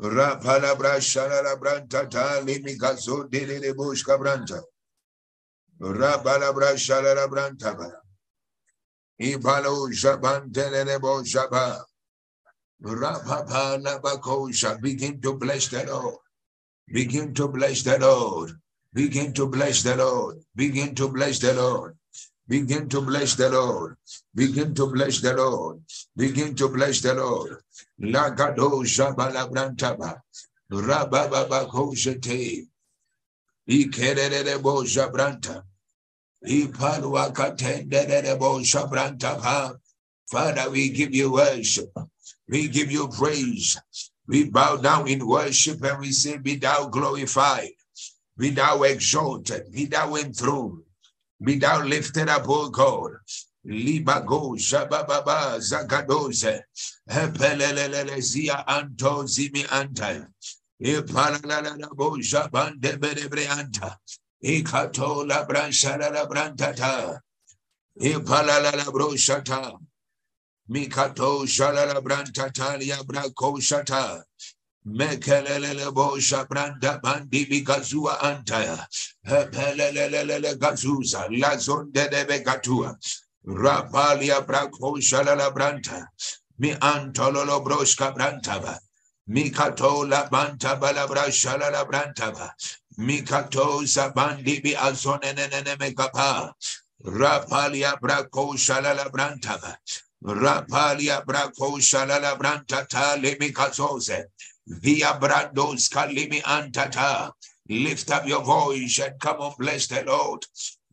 Rapalabra shalala branta ta limikazo delele boshka branta. Rabalabra shalala branta ba. Ibalo shabantelele bo shaba. Rapapa labakosha. Begin to bless the Lord. Begin to bless the Lord. Begin to bless the Lord. Begin to bless the Lord. Begin to bless the Lord. Begin to bless the Lord. Begin to bless the Lord. Lagado Shabala Brantaba. Rababa Koshete. Ikerebo Shabranta. Ipaluaka Tenderebo Shabrantaba. Father, we give you worship. We give you praise. We bow down in worship and we say, Be thou glorified, be thou exalted, be thou enthroned, be thou lifted up, O God. Libago Shababa Zakadose Hepelelele Zia Anto Zimi Anta. Ipalala Bo Shaban de Berebrianta Ikato La Branchara La Brantata Ipalala Broshata Mikato Shalala Brantatalia Brako Shata Mekelele Bosha Branda Bandi Bigazua Antaya. Hepelelele Gazuza Lazonde de Begatua Rapalia Brako Shalala Branta. Mi Antololo Broshka Brantaba Mikato La Banta Balabra Shalala Brantaba Mikato Sabandi Bi Azonene Megapa Rapalia Brako Shalala Brantaba Rapalia Brako Shalala Brantata Lemikazoze Via Brandos Kalimi Antata. Lift up your voice and come on, bless the Lord.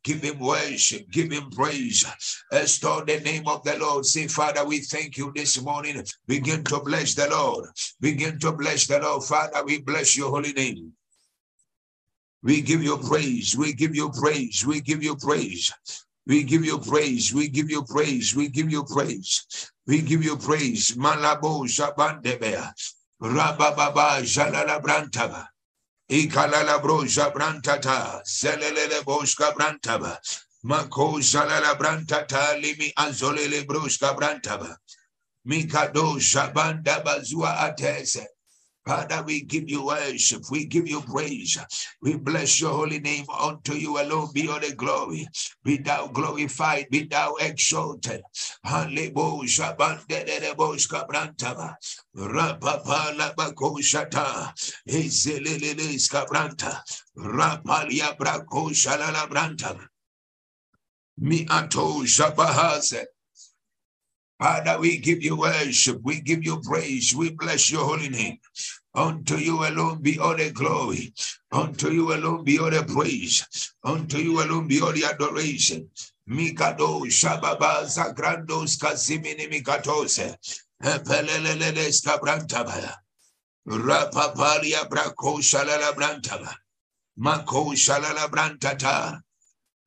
Give him worship, give him praise. Extol the name of the Lord. Say, Father, we thank you this morning. Begin to bless the Lord. Begin to bless the Lord. Father, we bless your holy name. We give you praise. We give you praise. We give you praise. We give you praise. We give you praise. We give you praise. We give you praise. Malabo Shabandebea. Rabababa Jalala Brantaba. Ikalala bro jabrantata. Zelele boshka brantaba. Mako jalala brantata limi azolele broshka brantaba. Mikado shabanda bazua atese. Father, we give you worship. We give you praise. We bless your holy name. Unto you alone be all the glory. Be thou glorified. Be thou exalted. Father, we give you worship, we give you praise, we bless your holy name. Unto you alone be all the glory, unto you alone be all the praise, unto you alone be all the adoration. Mikado Shababa Zagrandos Kasimini Mikatose, Pelelele Skabrantabaya, Rapapalia Brako Shalala Brantaba, Mako Shalala Brantata,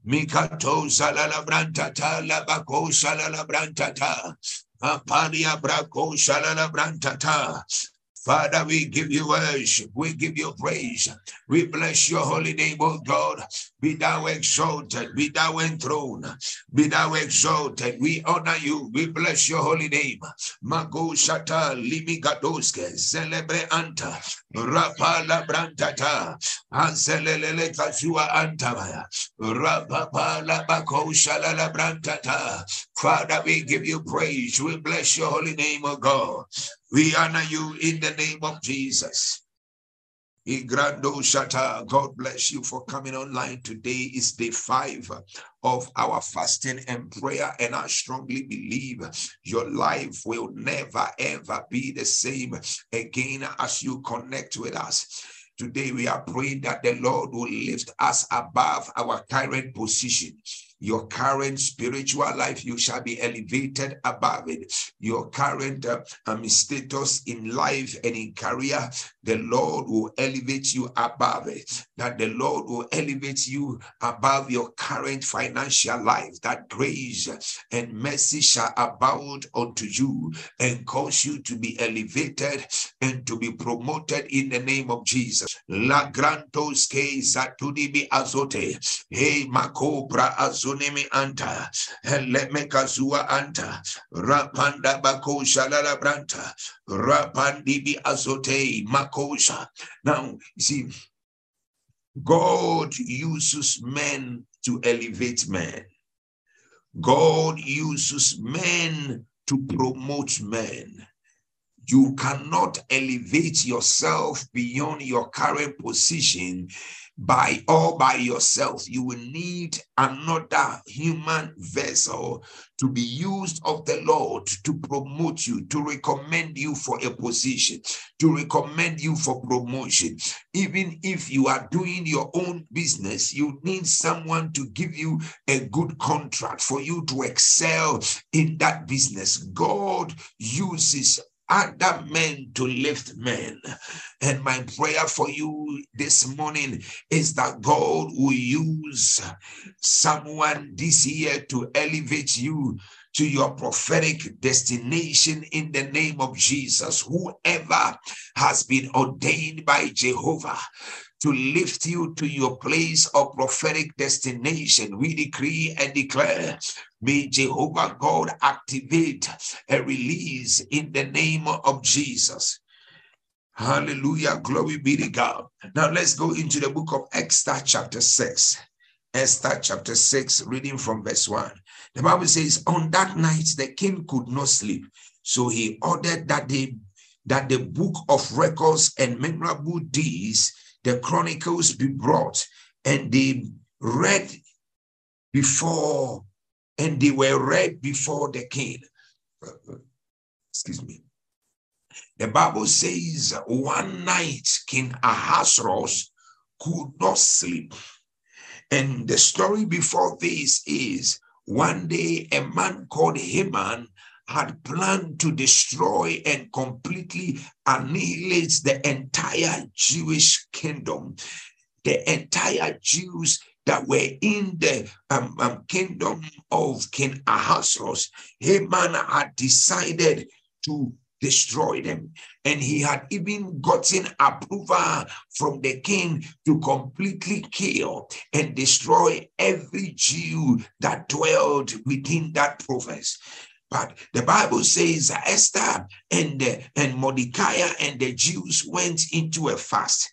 Mikato salala brantata, labako salala brantata, apalia brako salala brantata. Father, we give you worship. We give you praise. We bless your holy name, O God. Be thou exalted. Be thou enthroned. Be thou exalted. We honor you. We bless your holy name. Mago shata limigadoske celebre anta. Rapala brantata. Anselele kazua antavaya. Rapapala bako shalala brantata. Father, we give you praise. We bless your holy name, O God. We honor you in the name of Jesus. Igrando Shata, God bless you for coming online. Today is day five of our fasting and prayer, and I strongly believe your life will never ever be the same again as you connect with us. Today, we are praying that the Lord will lift us above our current position your current spiritual life, you shall be elevated above it. Your current uh, um, status in life and in career, the Lord will elevate you above it. That the Lord will elevate you above your current financial life. That grace and mercy shall abound unto you and cause you to be elevated and to be promoted in the name of Jesus. La grantos azote. Makobra anta lemekazua anta rapanda bakosha la branta rapandibi azote now you see God uses men to elevate men. God uses men to promote men. You cannot elevate yourself beyond your current position by all by yourself. You will need another human vessel to be used of the Lord to promote you, to recommend you for a position, to recommend you for promotion. Even if you are doing your own business, you need someone to give you a good contract for you to excel in that business. God uses other men to lift men. And my prayer for you this morning is that God will use someone this year to elevate you to your prophetic destination in the name of Jesus. Whoever has been ordained by Jehovah to lift you to your place of prophetic destination. We decree and declare, may Jehovah God activate a release in the name of Jesus. Hallelujah. Glory be to God. Now let's go into the book of Esther, chapter 6. Esther chapter 6, reading from verse 1. The Bible says, On that night the king could not sleep. So he ordered that they that the book of records and memorable deeds the chronicles be brought and they read before and they were read before the king. Excuse me. The bible says one night king ahasuerus could not sleep. And the story before this is one day a man called haman had planned to destroy and completely annihilate the entire Jewish kingdom, the entire Jews that were in the um, um, kingdom of King Ahasuerus. Haman had decided to destroy them. And he had even gotten approval from the king to completely kill and destroy every Jew that dwelled within that province. But the Bible says Esther and, uh, and Mordecai and the Jews went into a fast.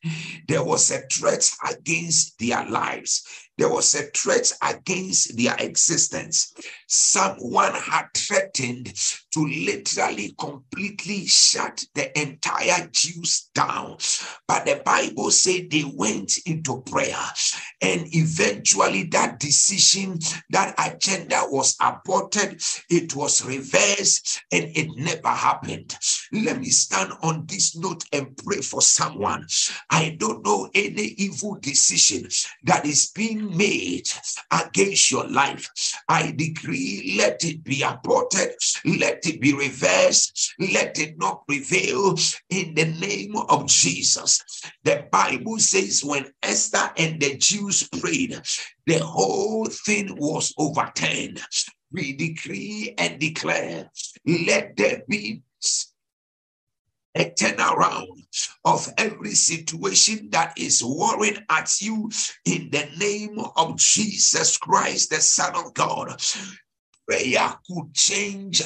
There was a threat against their lives. There was a threat against their existence. Someone had threatened to literally completely shut the entire Jews down. But the Bible said they went into prayer. And eventually, that decision, that agenda was aborted, it was reversed, and it never happened. Let me stand on this note and pray for someone. I don't know any evil decision that is being made against your life, I decree, let it be aborted, let it be reversed, let it not prevail in the name of Jesus. The Bible says when Esther and the Jews prayed, the whole thing was overturned. We decree and declare, let there be a turnaround of every situation that is worrying at you in the name of Jesus Christ, the Son of God. Prayer could change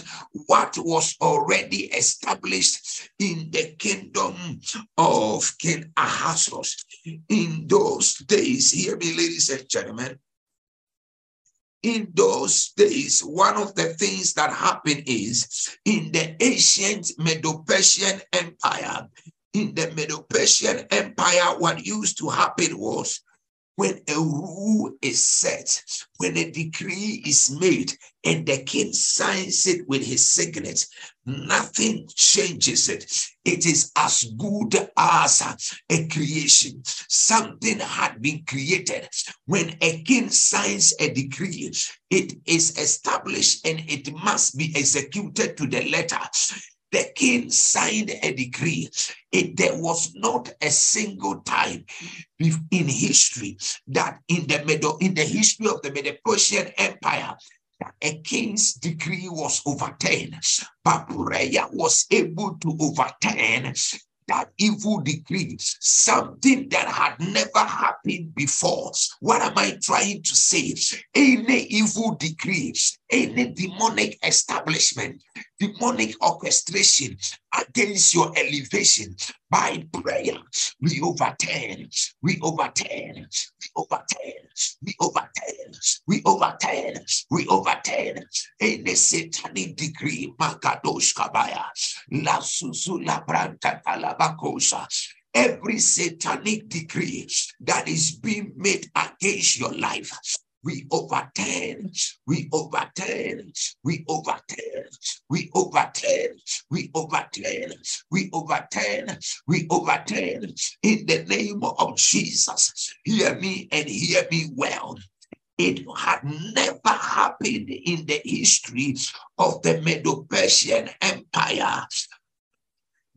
what was already established in the kingdom of King Ahasuerus. In those days, hear me, ladies and gentlemen, in those days, one of the things that happened is in the ancient Medo Persian Empire, in the Medo Persian Empire, what used to happen was when a rule is set, when a decree is made, and the king signs it with his signet, nothing changes it. It is as good as a creation. Something had been created. When a king signs a decree, it is established and it must be executed to the letter the king signed a decree. It, there was not a single time in history that in the middle, in the history of the Medo Persian Empire, a king's decree was overturned, but was able to overturn that evil decree, something that had never happened before. What am I trying to say? Any evil decree, any demonic establishment, demonic orchestration against your elevation by prayer, we overturn, we overturn, we overturn, we overturn, we overturn, we overturn. Any satanic decree, Magadosh Kabaya, La Susula Branta Talabakosa every satanic decree that is being made against your life we overturn, we overturn, we overturn, we overturn, we overturn, we overturn, we overturn in the name of Jesus. Hear me and hear me well. It had never happened in the history of the Medo Persian Empire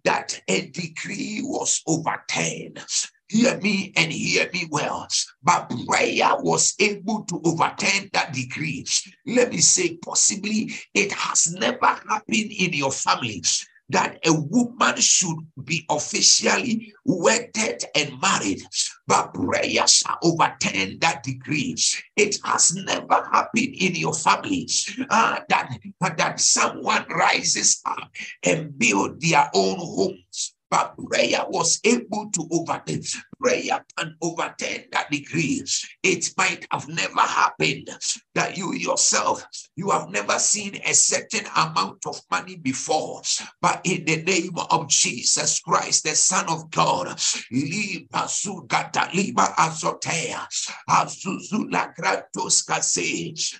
that a decree was overturned. Hear me and hear me well. But prayer was able to overturn that decree. Let me say, possibly it has never happened in your family that a woman should be officially wedded and married, but prayer shall overturn that decree. It has never happened in your family uh, that, that someone rises up and build their own homes but prayer was able to overturn. Prayer can overturn that decree. It might have never happened that you yourself, you have never seen a certain amount of money before. But in the name of Jesus Christ, the Son of God,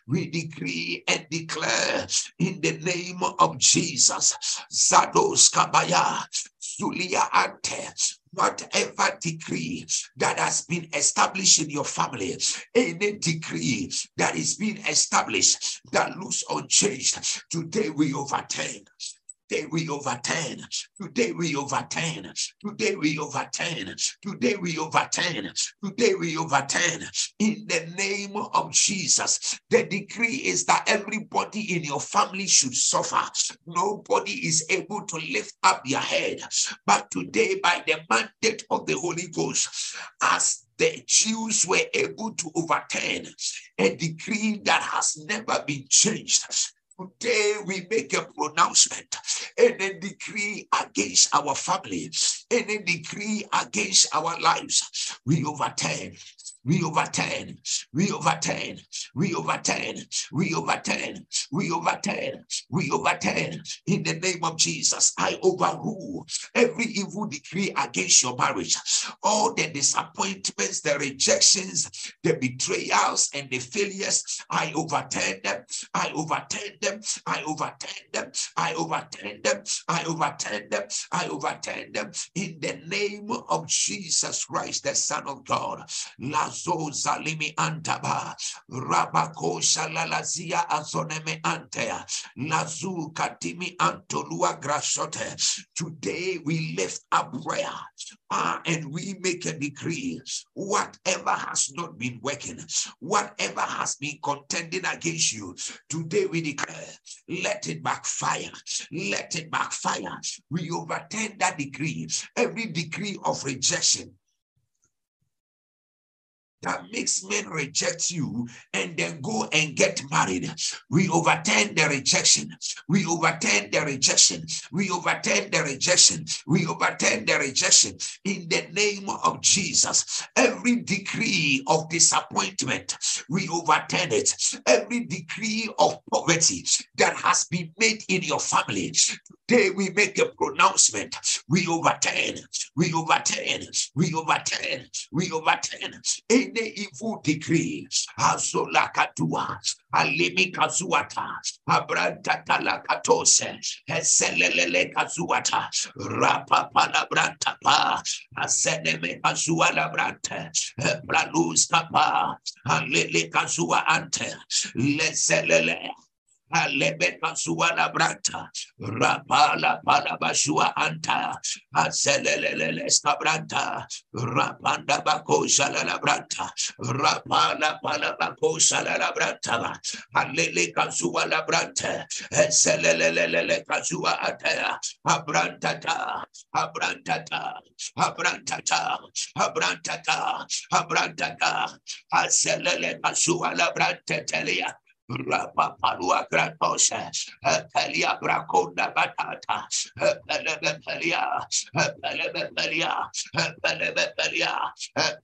we decree and declare in the name of Jesus. Zados Kabaya, Zulia Ante, whatever decree that has been established in your family, any decree that is being established that looks unchanged, today we overturn. Today we overturn. Today we overturn. Today we overturn. Today we overturn. Today we overturn. In the name of Jesus, the decree is that everybody in your family should suffer. Nobody is able to lift up their head. But today, by the mandate of the Holy Ghost, as the Jews were able to overturn a decree that has never been changed. Today we make a pronouncement and a decree against our families, and a decree against our lives. We overturn we overturn, we overturn, we overturn, we overturn, we overturn, we overturn. In the name of Jesus, I overrule every evil decree against your marriage. All the disappointments, the rejections, the betrayals, and the failures, I overturn them. I overturn them. I overturn them. I overturn them. I overturn them. I overturn them. In the name of Jesus Christ, the Son of God. Last Lazo Zalimi Antaba, Rabako Shalalazia Azoneme Antea, Lazu Katimi Antolua Grasote. Today we lift up prayer uh, and we make a decree. Whatever has not been working, whatever has been contending against you, today we declare, let it backfire. Let it backfire. We overturn that decree. Every decree of rejection that makes men reject you and then go and get married. We overturn the rejection. We overturn the rejection. We overturn the rejection. We overturn the rejection in the name of Jesus. Every decree of disappointment, we overturn it. Every decree of poverty that has been made in your family, today we make a pronouncement. We overturn. We overturn. We overturn. We overturn any evil decree. Azola katua, alimi kazuata, abranta talakatose, eselelele kazuata, rapa palabranta pa, aseneme kazua labrante, bralus kapa, alele kazua ante, leselele. Alebe Kasuala Branta, Rapala Palabashua Anta, Aselele Scabranta, Rapanda Bako Salala Branta, Rapala Palabako Salala Branta, Alele Kasuala Branta, Selele Kasua Atea, Abrantata, Abrantata, Abrantata, Abrantata, Abrantata, Aselele Kasuala Branta Telia. Uh, uh, pelebepelia, uh, Pelebepelia,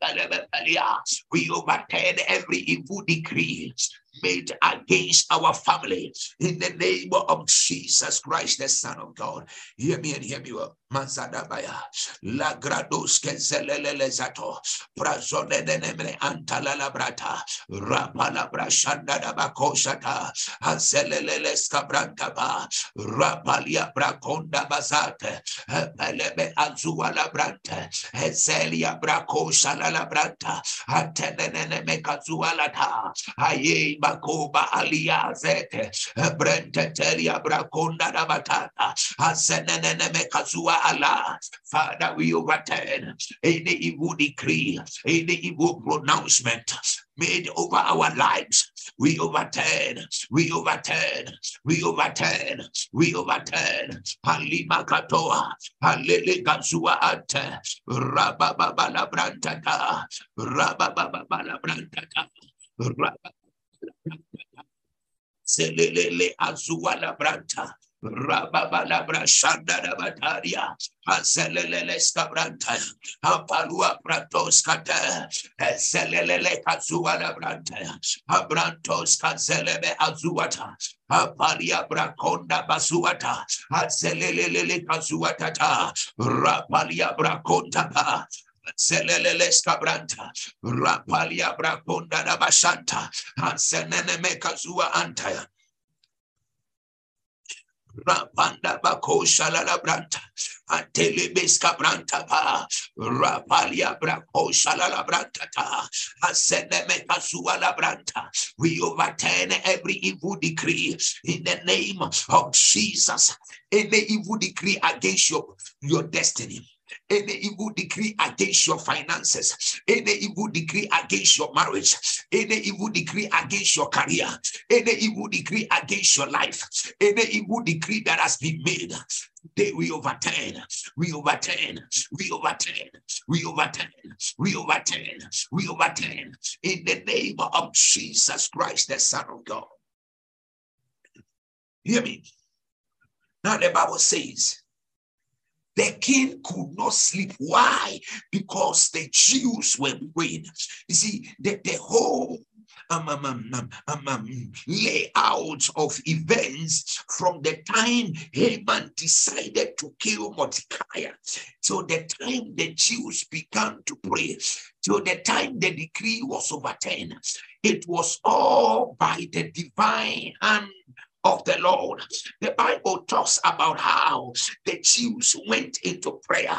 Pelebepelia. We overturn every evil decree made against our family. In the name of Jesus Christ, the Son of God. Hear me and hear me well. Manzadabaya, La Grados Kezelele Zato, Prazone Nemre Antala Brata, Rapala Brashanda Bakoshata, Azelele Scabrantaba, Rapalia Braconda Bazate, Pelebe Azuala Brante, Ezelia Bracosha La Branta, Antenene Mekazualata, Aye Bakoba Aliazete, Brente Telia Braconda Batata, Azenene Mekazua Allah. Father, we overturn any evil decree, any evil pronouncement made over our lives. We overturn, we overturn, we overturn, we overturn. Halima katoa, halele kazua ante, rabababala brantata, rabababala brantata, rabababala Selele azua la branta. Rababala brashanda da bataria, Azelele scabranta, Apalua pratos kata, Ezelele kazua la branta, Abrantos kazelebe azuata, Apalia braconda bazuata, Azelele kazuata, Rapalia braconta, Selele scabranta, Rapalia braconda da basanta, Ansenene mekazua antaya. Rapanda bako shalala branta. Antelebeska branta pa. Rapalia brako shalala branta ta. Aseneme kasuala branta. We overturn every evil decree in the name of Jesus. Any evil decree against your, your destiny any evil decree against your finances, any evil decree against your marriage, any evil decree against your career, any evil decree against your life, any evil decree that has been made. Today we overturn, we overturn, we overturn, we overturn, we overturn, we overturn in the name of Jesus Christ, the Son of God. Hear me. Now the Bible says, the king could not sleep. Why? Because the Jews were praying. You see, the, the whole um, um, um, um, um, layout of events from the time Haman decided to kill Mordecai till the time the Jews began to pray, till the time the decree was overturned. It was all by the divine hand of the Lord. The Bible talks about how the Jews went into prayer.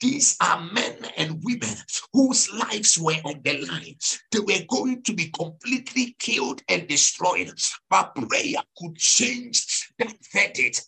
These are men and women whose lives were on the line. They were going to be completely killed and destroyed, but prayer could change that verdict.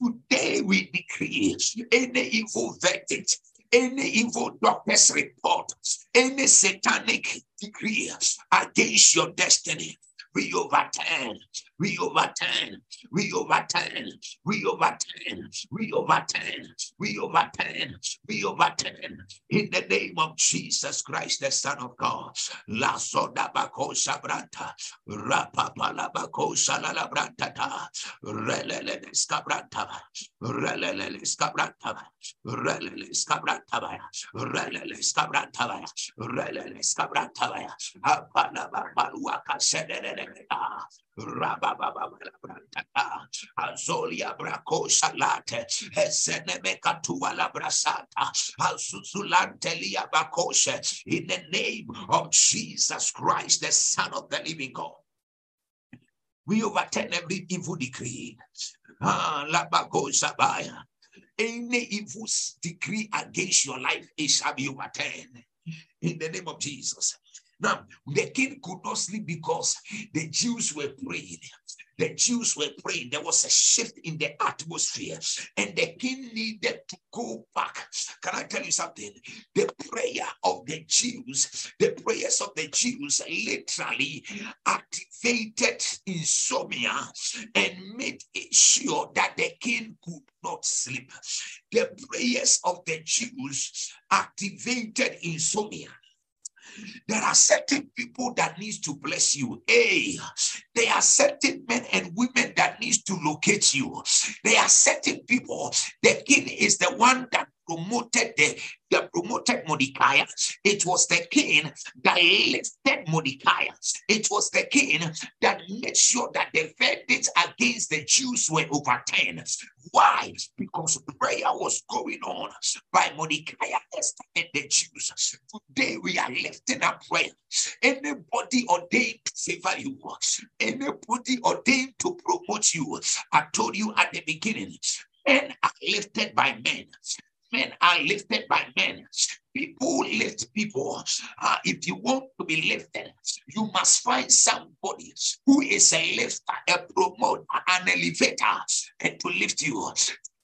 Today we decree any evil verdict any evil doctor's report, any satanic decree against your destiny, be overturn, we overturn, we overturn, we overturn, we overturn, we overturn, we overturn. In the name of Jesus Christ, the Son of God. La soda bako sabranta, rapapala bako salala brantata, relele skabranta, relele skabranta, relele skabranta, relele skabranta, relele skabranta, apana baluaka sedere Azolia brako salate, eseneme katua la brasata, azuzulante lia bakoshe, in the name of Jesus Christ, the Son of the living God. We overturn every evil decree. Ah, la bakosabaya. Any evil decree against your life, it shall be overturned. In the name of Jesus. Now, the king could not sleep because the Jews were praying. The Jews were praying. There was a shift in the atmosphere, and the king needed to go back. Can I tell you something? The prayer of the Jews, the prayers of the Jews literally activated insomnia and made sure that the king could not sleep. The prayers of the Jews activated insomnia there are certain people that needs to bless you. Hey, there are certain men and women that needs to locate you. There are certain people. The king is the one that promoted the, the promoted Mordecai. It was the king that lifted Mordecai. It was the king that made sure that the verdict against the Jews were overturned. Why? Because prayer was going on by Mordecai and the Jews. Today we are lifting up prayer. Anybody ordained to favor you, anybody ordained to promote you. I told you at the beginning, men are lifted by men men are lifted by men. People lift people. Uh, if you want to be lifted, you must find somebody who is a lifter, a promoter, an elevator, and to lift you.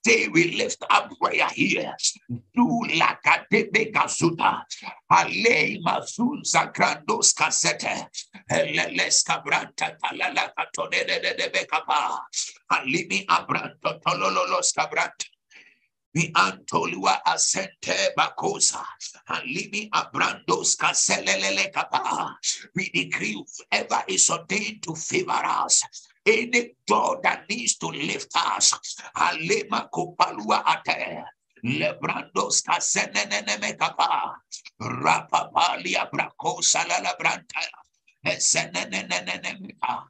They will lift up prayer here. Do like a debe gazuta. Ale mazuza grandos casete. Leles cabranta talala catone de de capa. Alimi abranto tolololos cabranta. Mi antolua asente bakosa. Alimi abrandos kaselelele kapa. We decree whoever is ordained to favor us. Any door that needs to lift us. Alema kopalua ate. Lebrandos kasenene kapa. Rapapalia brakosa la branta. Esenenenenenemeta.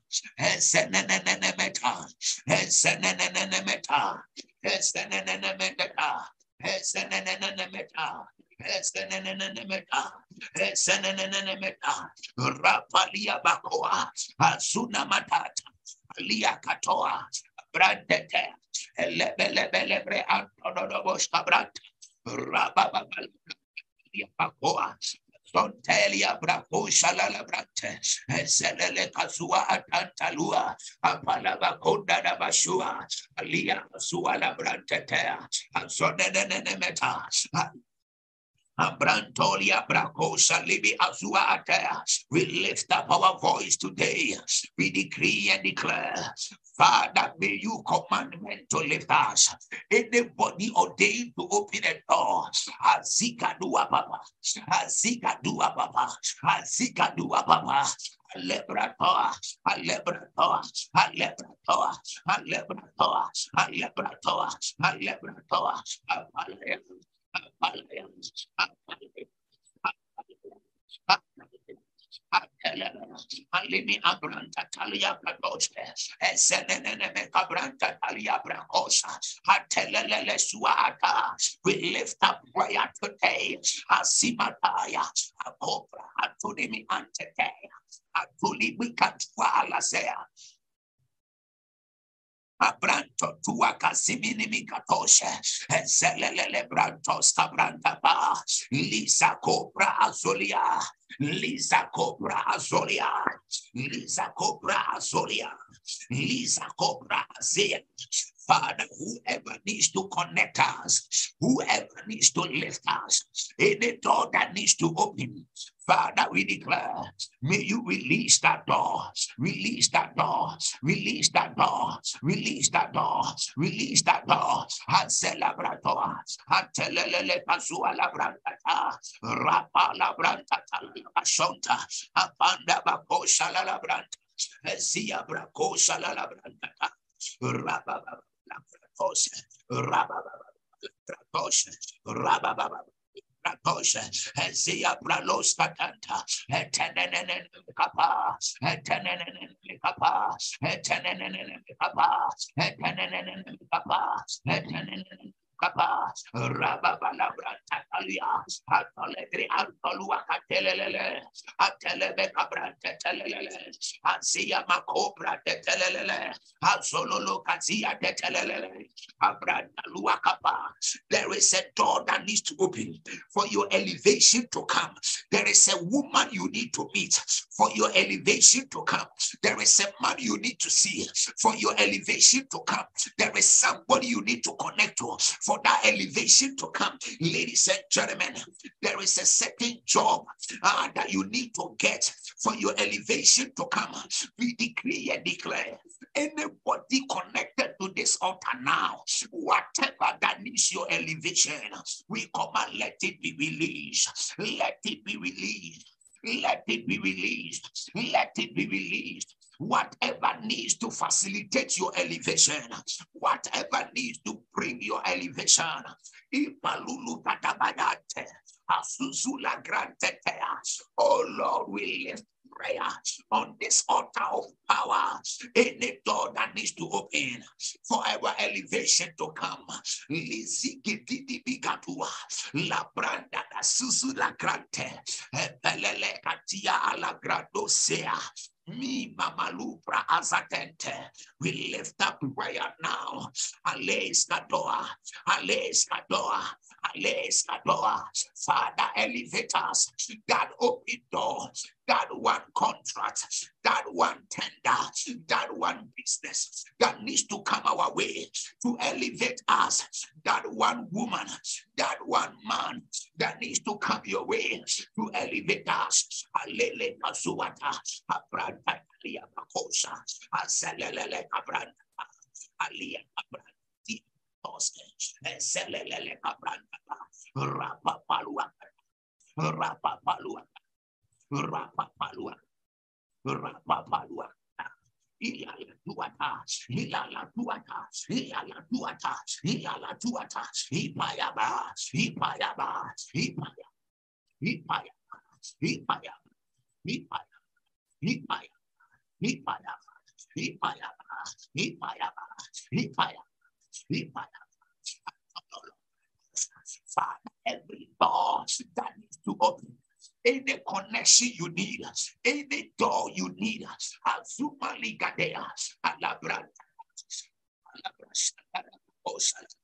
Rapalia bakoa. Asuna matata. Alia katoa. Brandete. Elebelebelebre antodobos kabrat. Rabababal. Bakoa. Sontelia brako shalala brate. Eselele kazua atantalua. Apalaba konda na bashua. Alia kazua la brante tea. Azonene meta. We lift up our voice today. We decree and declare Father, may you command men to lift us. Anybody ordained to open a door, Azika Azika Azika. Alimi abranta. We lift up prayer today. Asimataya. Akobra. Atunimi antete. Atuli wikatwala sea. Abranto tua casimini mikatoshe. Ezelele brantos cabranta ba. Lisa cobra azulia. Lisa Cobra Azoria, Lisa Cobra Azoria, Lisa Cobra Azia. Father, whoever needs to connect us, whoever needs to lift us, any door that needs to open, Father, we declare, may you release that door, release that door, release that door, release that door, release that door. Hanselabrator, Hantelele Pazua Labranta, Rapa Labranta, Shonta, Apanda Bakosha Labranta, Zia Bracosha Labranta, Rababa. Rababa. Rababa. Rakosha, Zia Bralos Katanta, eh, Tenenen Kapa, eh, Tenenen Kapa, eh, Tenenen Kapa, Tenenen Kapa, Tenenen There is a door that needs to open for your elevation to come. There is a woman you need to meet for your elevation to come. There is a man you need to see for your elevation to come. There is somebody you need to connect to for that elevation to come. Ladies and gentlemen, there is a certain job uh, that you need to get for your elevation to come. We decree and declare anybody connected to this altar now, whatever that needs your elevation, we command let it be released. Let it be released. Let it be released. Let it be released. Whatever needs to facilitate your elevation, whatever needs to bring your elevation. Oh Lord, we lift prayer on this altar of power. Any door that needs to open for our elevation to come. La branda da susu la grante. Pelele katia ala grado sea. Me, Mama Lupra Azatente. We lift up prayer now. Ales Kadoa. Ales Kadoa. Ales Kadoa. Father, elevate us. God, open door. That one contract, that one tender, that one business that needs to come our way to elevate us, that one woman, that one man that needs to come your way to elevate us. Tuata, ilala tuata, ilala tuata, ilala tuata, ipayaba, ipayaba, ipaya, ipaya, ipaya, ipaya, ipaya, ipaya, ipaya, ipaya, ipaya, ipaya. Father, every door that needs to open any connection you need, any door you need, Azuma Ligadea, Alabranta, Alabranta,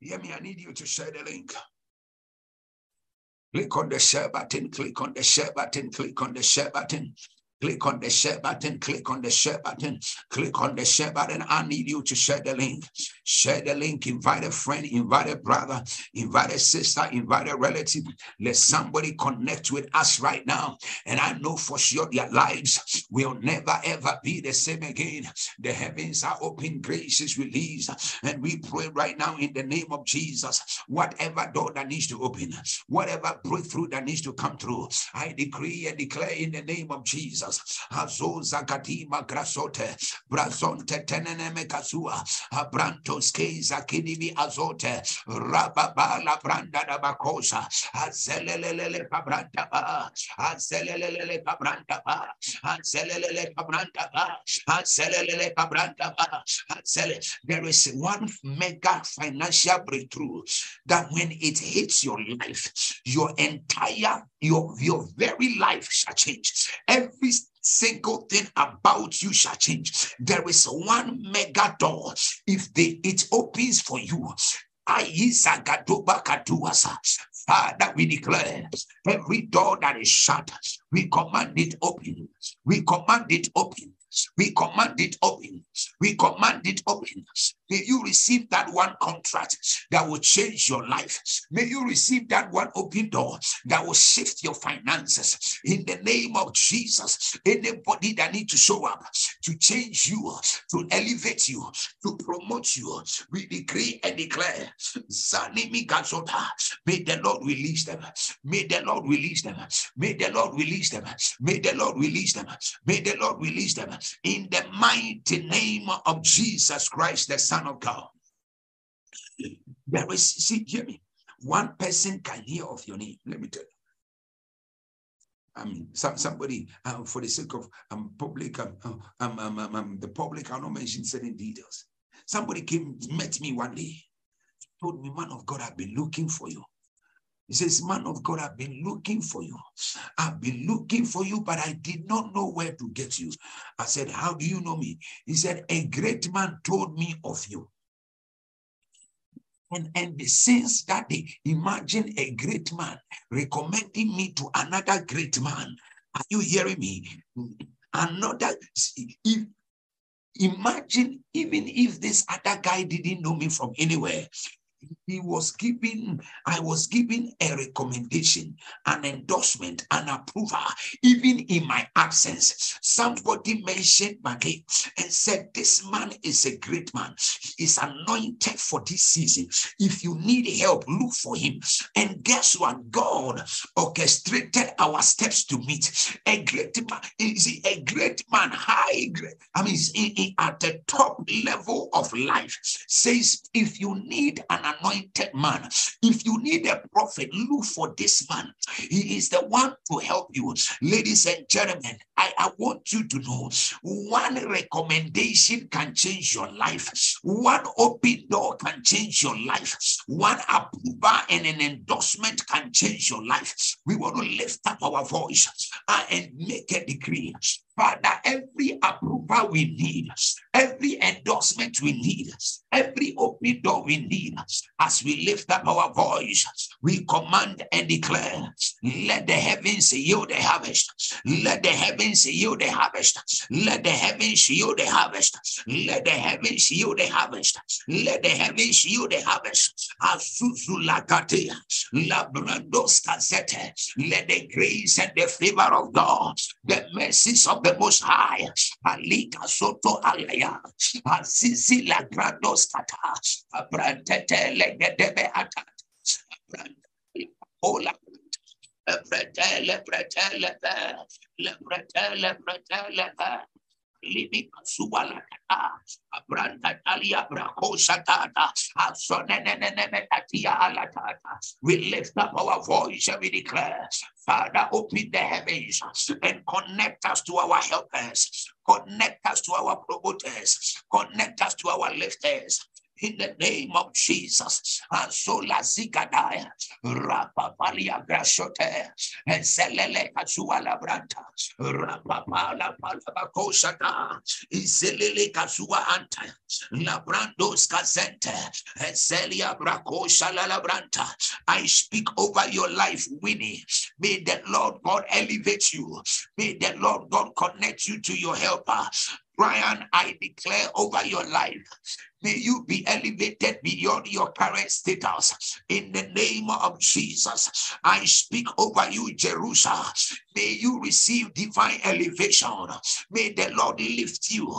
Me, I need you to share the link. Click on the share button, click on the share button, click on the share button. Click on the share button, click on the share button, click on the share button. I need you to share the link. Share the link, invite a friend, invite a brother, invite a sister, invite a relative. Let somebody connect with us right now. And I know for sure their lives will never ever be the same again. The heavens are open, grace is released. And we pray right now in the name of Jesus, whatever door that needs to open, whatever breakthrough that needs to come through, I decree and declare in the name of Jesus Jesus. Brazonte Kazua, Abrantos Keza Azote, Rababala Branda da Bacosa, Azelele Cabranta, Azelele Cabranta, Azelele Cabranta, Azelele Cabranta, There is one mega financial breakthrough that when it hits your life, your entire, your, your very life shall change. Every single thing about you shall change. There is one mega door. If they, it opens for you, Father, we declare every door that is shut, we command it open. We command it open. We command it open. We command it open. May you receive that one contract that will change your life. May you receive that one open door that will shift your finances. In the name of Jesus, anybody that need to show up to change you, to elevate you, to promote you, we decree and declare, Zanimi may the Lord release them. May the Lord release them. May the Lord release them. May the Lord release them. May the Lord release them. In the mighty name of Jesus Christ, the Son of God. There is, see, hear me. One person can hear of your name. Let me tell you. I mean, some, somebody, uh, for the sake of um, public, um, uh, um, um, um, um, the public, I'll not mention certain details. Somebody came, met me one day, told me, man of God, I've been looking for you. He says, Man of God, I've been looking for you. I've been looking for you, but I did not know where to get you. I said, How do you know me? He said, A great man told me of you. And, and since that day, imagine a great man recommending me to another great man. Are you hearing me? Another, if, imagine even if this other guy didn't know me from anywhere, he was giving, I was giving a recommendation, an endorsement, an approval, even in my absence. Somebody mentioned my name and said, This man is a great man. He's anointed for this season. If you need help, look for him. And guess what? God orchestrated our steps to meet. A great man is a great man, high grade. I mean, at the top level of life. Says, if you need an anointed man. If you need a prophet, look for this man. He is the one to help you. Ladies and gentlemen, I, I want you to know one recommendation can change your life. One open door can change your life. One approval and an endorsement can change your life. We want to lift up our voice uh, and make a decree Father, every approval we need, every endorsement we need, every open door we need, as we lift up our voice, we command and declare, let the heavens yield the harvest. Let the heavens yield the harvest. Let the heavens yield the harvest. Let the heavens yield the harvest. Let the heavens yield the harvest. Azuzulakatea, Labrandos Casete. Let the grace and the favor of God, the mercies of the Most High, Alika Soto Alaya, Azizi Lagrandos Kata, Abrantete Legedebe Atat, Ola Pretele, pretele, le pretele, pretele, Libi Suala Abranta We lift up our voice and we declare, Father, open the heavens and connect us to our helpers, connect us to our promoters, connect us to our lifters, in the name of Jesus. And Asola zigadaya, rapapalia grasote, and selele kasuala branta, rapapala palabakosata, iselele kasua anta, labrandos kazente, and selia brakosha la branta. I speak over your life, Winnie. May the Lord God elevate you. May the Lord God connect you to your helper. Brian, I declare over your life May you be elevated beyond your current status. In the name of Jesus, I speak over you, Jerusalem. May you receive divine elevation. May the Lord lift you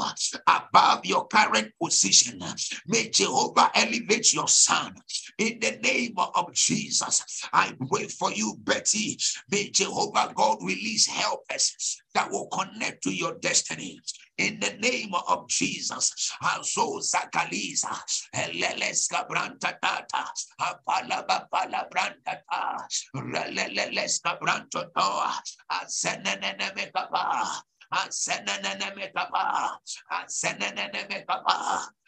above your current position. May Jehovah elevate your son. In the name of Jesus, I pray for you, Betty. May Jehovah God release helpers that will connect to your destiny in the name of Jesus. Zakaliza, Cabranta Tata, Apalaba Palabranta, Releles Cabranto Toa, Azenene Mekaba, Asenene Mekaba, Asenene Mekaba,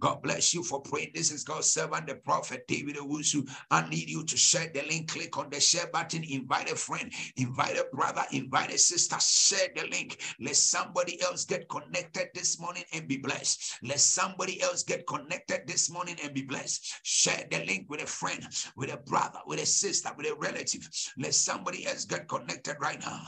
God bless you for praying. This is God's servant, the prophet David Owusu. I need you to share the link. Click on the share button. Invite a friend, invite a brother, invite a sister. Share the link. Let somebody else get connected this morning and be blessed. Let somebody else get connected this morning and be blessed. Share the link with a friend, with a brother, with a sister, with a relative. Let somebody else get connected right now.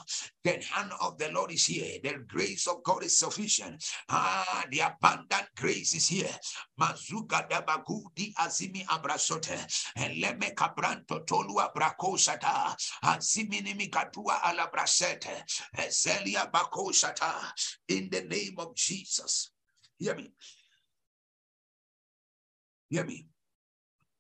The hand of the Lord is here. The grace of God is sufficient. Ah, the abundant grace is here. Mazuka dabagudi azimi abrasote. Eleme kabranto tolu abrakosata. Azimi nimikatua alabrasete. Ezelia bakosata. In the name of Jesus. Hear me. Hear me.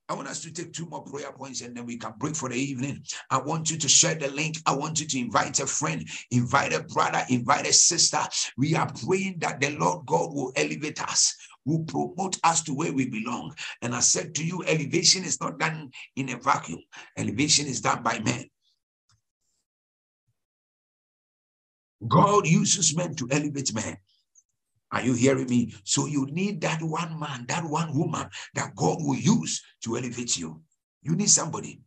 I want us to take two more prayer points and then we can break for the evening. I want you to share the link. I want you to invite a friend, invite a brother, invite a sister. We are praying that the Lord God will elevate us, will promote us to where we belong. And I said to you, elevation is not done in a vacuum, elevation is done by men. God uses men to elevate men. Are you hearing me? So you need that one man, that one woman that God will use to elevate you. You need somebody.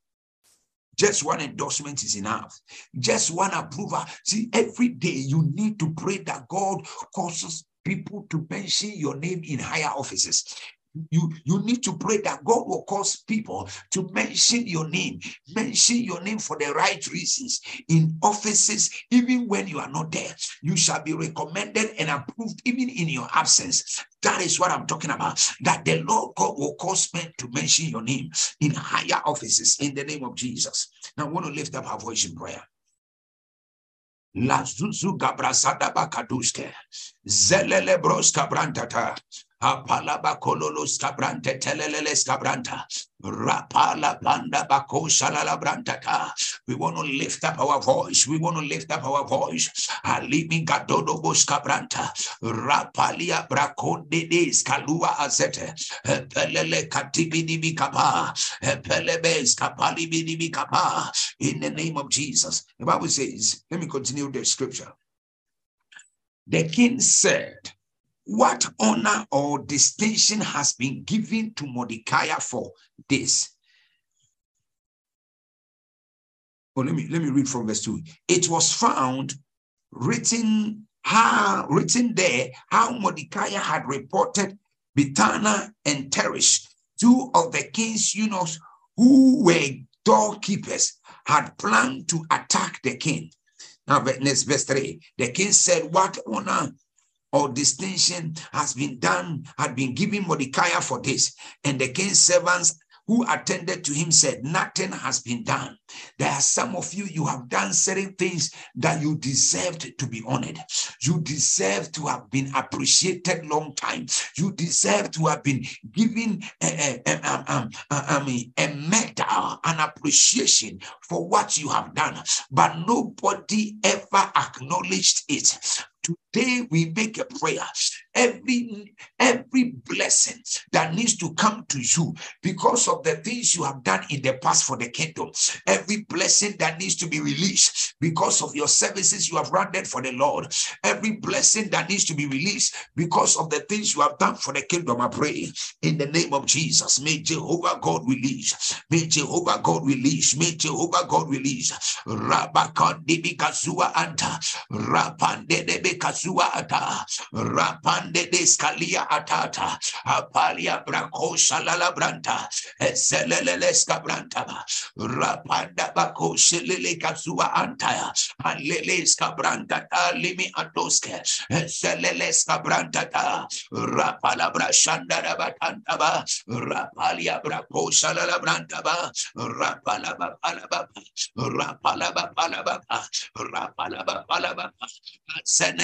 Just one endorsement is enough. Just one approval. See, every day you need to pray that God causes people to mention your name in higher offices. You you need to pray that god will cause people to mention your name mention your name for the right reasons in offices even when you are not there. You shall be recommended and approved even in your absence. That is what i'm talking about that the lord god will cause men to mention your name in higher offices in the name of jesus. Now i want to lift up our voice in prayer. Gabrasada Bakaduske, Zelele Broska Brantata, Apalaba kololos cabrante teleles cabranta. Rapala banda bako shalala brantata. We want to lift up our voice. We want to lift up our voice. Alimi gadodo bos cabranta. Rapalia brakonde des kalua azete. Pelele katibidi bikapa. Pelebes kapali bidi bikapa. In the name of Jesus. The Bible says, let me continue the scripture. The king said, what honor or distinction has been given to Mordecai for this? Well, let me let me read from verse 2. It was found written how written there how Mordecai had reported Bitana and Teresh, two of the king's eunuchs who were doorkeepers, had planned to attack the king. Now, next verse 3. The king said, What honor or distinction has been done, had been given Mordecai for this. And the king's servants who attended to him said, Nothing has been done. There are some of you, you have done certain things that you deserved to be honored. You deserve to have been appreciated long time. You deserve to have been given a, a, a, a, a medal, an appreciation for what you have done. But nobody ever acknowledged it. Today we make a prayer. Every every blessing that needs to come to you because of the things you have done in the past for the kingdom, every blessing that needs to be released because of your services you have rendered for the Lord, every blessing that needs to be released because of the things you have done for the kingdom. I pray in the name of Jesus. May Jehovah God release. May Jehovah God release. May Jehovah God release. Rapande kasua ata rapande deskalia atata apalia brako shalala branta eselele skabranta rapanda bako shelele kasua antaya skabranta ta limi atoske eselele skabranta ta rapala brashanda rabatanta ba rapalia brako shalala branta ba rapala ba pala ba rapala ba pala ba rapala ba pala ba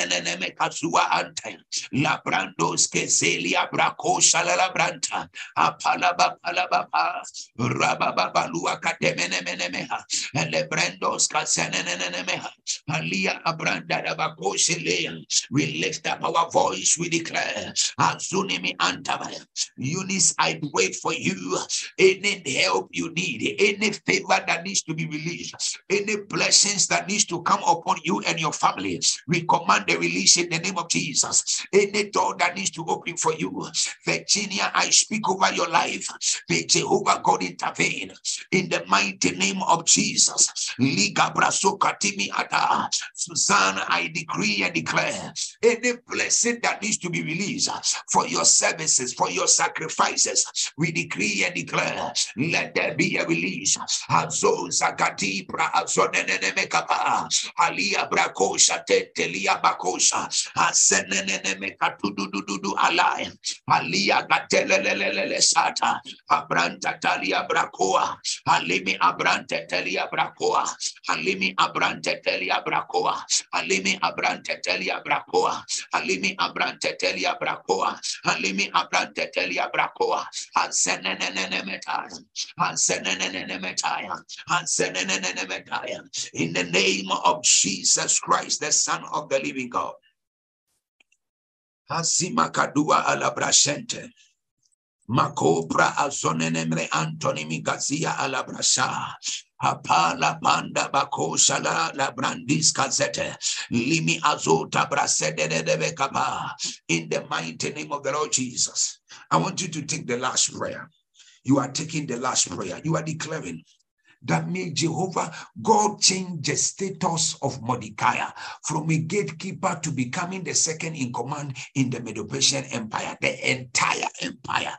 senenene kazua ante. La brandos que zelia brako shalala branta. Apala ba pala ba pa. Rababa balua katemene mene meha. Ele brandos ka senenene meha. Alia abranda da bako we lift up our voice we declare. Azunimi antabaya Eunice I wait for you. Any help you need any favor that needs to be released, any blessings that needs to come upon you and your family, we command the release in the name of Jesus. Any door that needs to open for you, Virginia, I speak over your life. May Jehovah God intervene in the mighty name of Jesus. Liga Brasokatimi Ada. Susanna, I decree and declare any blessing that needs to be released for your services, for your sacrifices, we decree and declare, let there be a release. Azo Zakati Bra Bakosha, Asenene Mekatudududu Alai, Alia Gatelele Sata, Abranta Talia Brakoa, Alimi Abrante Telia Brakoa, Alimi Abrante Telia Brakoa, Alimi Abrante Telia Brakoa, Alimi Abrante Telia Brakoa, Alimi Abrante Telia Brakoa, Ansenene Metaya, Ansenene Metaya, Ansenene Metaya, in the name of Jesus Christ, the Son of the living God. Azima Kadua Alabrasente. Makobra azonenemre Antoni Migazia alabrasha. Apala panda bakosha la la brandis kazete. Limi azota brasede de bekaba. In the mighty name of the Lord Jesus. I want you to take the last prayer. You are taking the last prayer. You are declaring, that may Jehovah God change the status of Mordecai from a gatekeeper to becoming the second in command in the Medo-Persian Empire, the entire empire.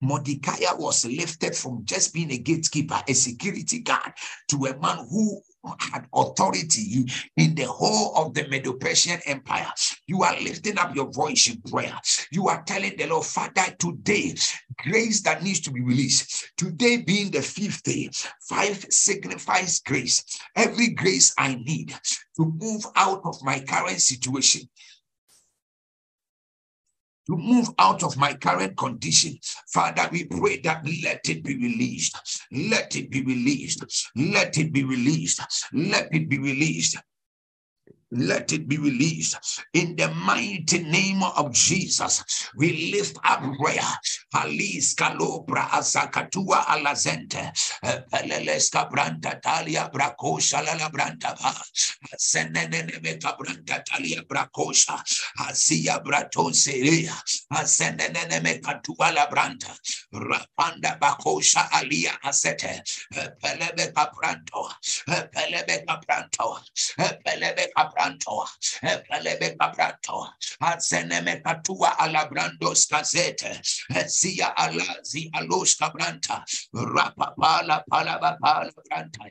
Mordecai was lifted from just being a gatekeeper, a security guard, to a man who had authority in the whole of the Medo-Persian Empire. You are lifting up your voice in prayer. You are telling the Lord, Father, today, grace that needs to be released. Today being the fifth day, five signifies grace. Every grace I need to move out of my current situation to move out of my current condition. Father, we pray that let it be released. Let it be released. Let it be released. Let it be released. Let it be released in the mighty name of Jesus. We lift up prayer. Alazente. Peleleska branta talia brakosha la branta branta talia. Asia la branta. Rapanda bakosha alia asete. Pelebe kapranto. Pelebe kapranto. Pelebe kapranto capranto, Pelebe capranto, Azeneme catua alabrandos casete, Zia alazi alos cabranta, Rapapala palaba pala branta,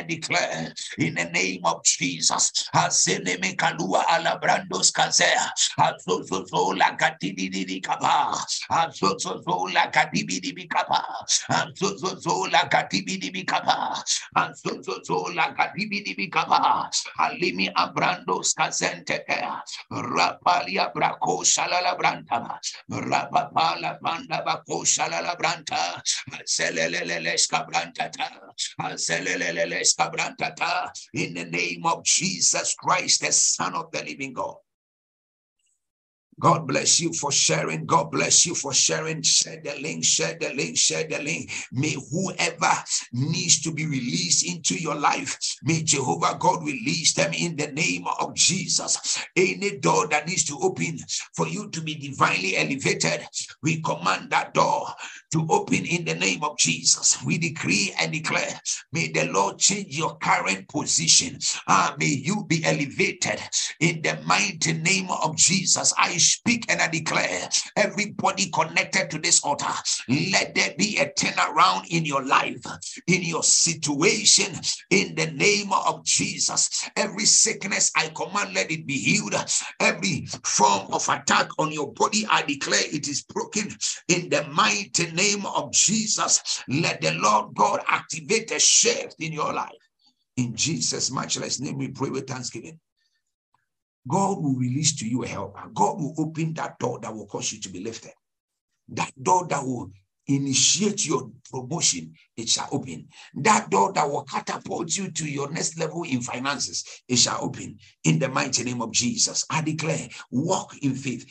and declare in the name of Jesus. Aseneme kalua alabrandos casea, Azozo la catididi capa, Azozo la catibidi capa, Azozo la catibidi capa, Azozo la catibidi capa, Alimi abrandos casente, Rapalia braco shalala branta, Rapapala banda baco shalala branta, Selelele scabranta, Selelele scabranta, in the name of Jesus Christ, the Son of the living God. God bless you for sharing. God bless you for sharing. Share the link, share the link, share the link. May whoever needs to be released into your life, may Jehovah God release them in the name of Jesus. Any door that needs to open for you to be divinely elevated, we command that door to open in the name of Jesus. We decree and declare, may the Lord change your current position. Ah, may you be elevated in the mighty name of Jesus. I speak and I declare everybody connected to this altar, let there be a turnaround in your life, in your situation, in the name of Jesus. Every sickness, I command, let it be healed. Every form of attack on your body, I declare it is broken in the mighty name of Jesus. Let the Lord God activate a shift in your life. In Jesus' matchless name, we pray with thanksgiving. God will release to you a helper. God will open that door that will cause you to be lifted. That door that will initiate your promotion, it shall open. That door that will catapult you to your next level in finances, it shall open. In the mighty name of Jesus, I declare, walk in faith.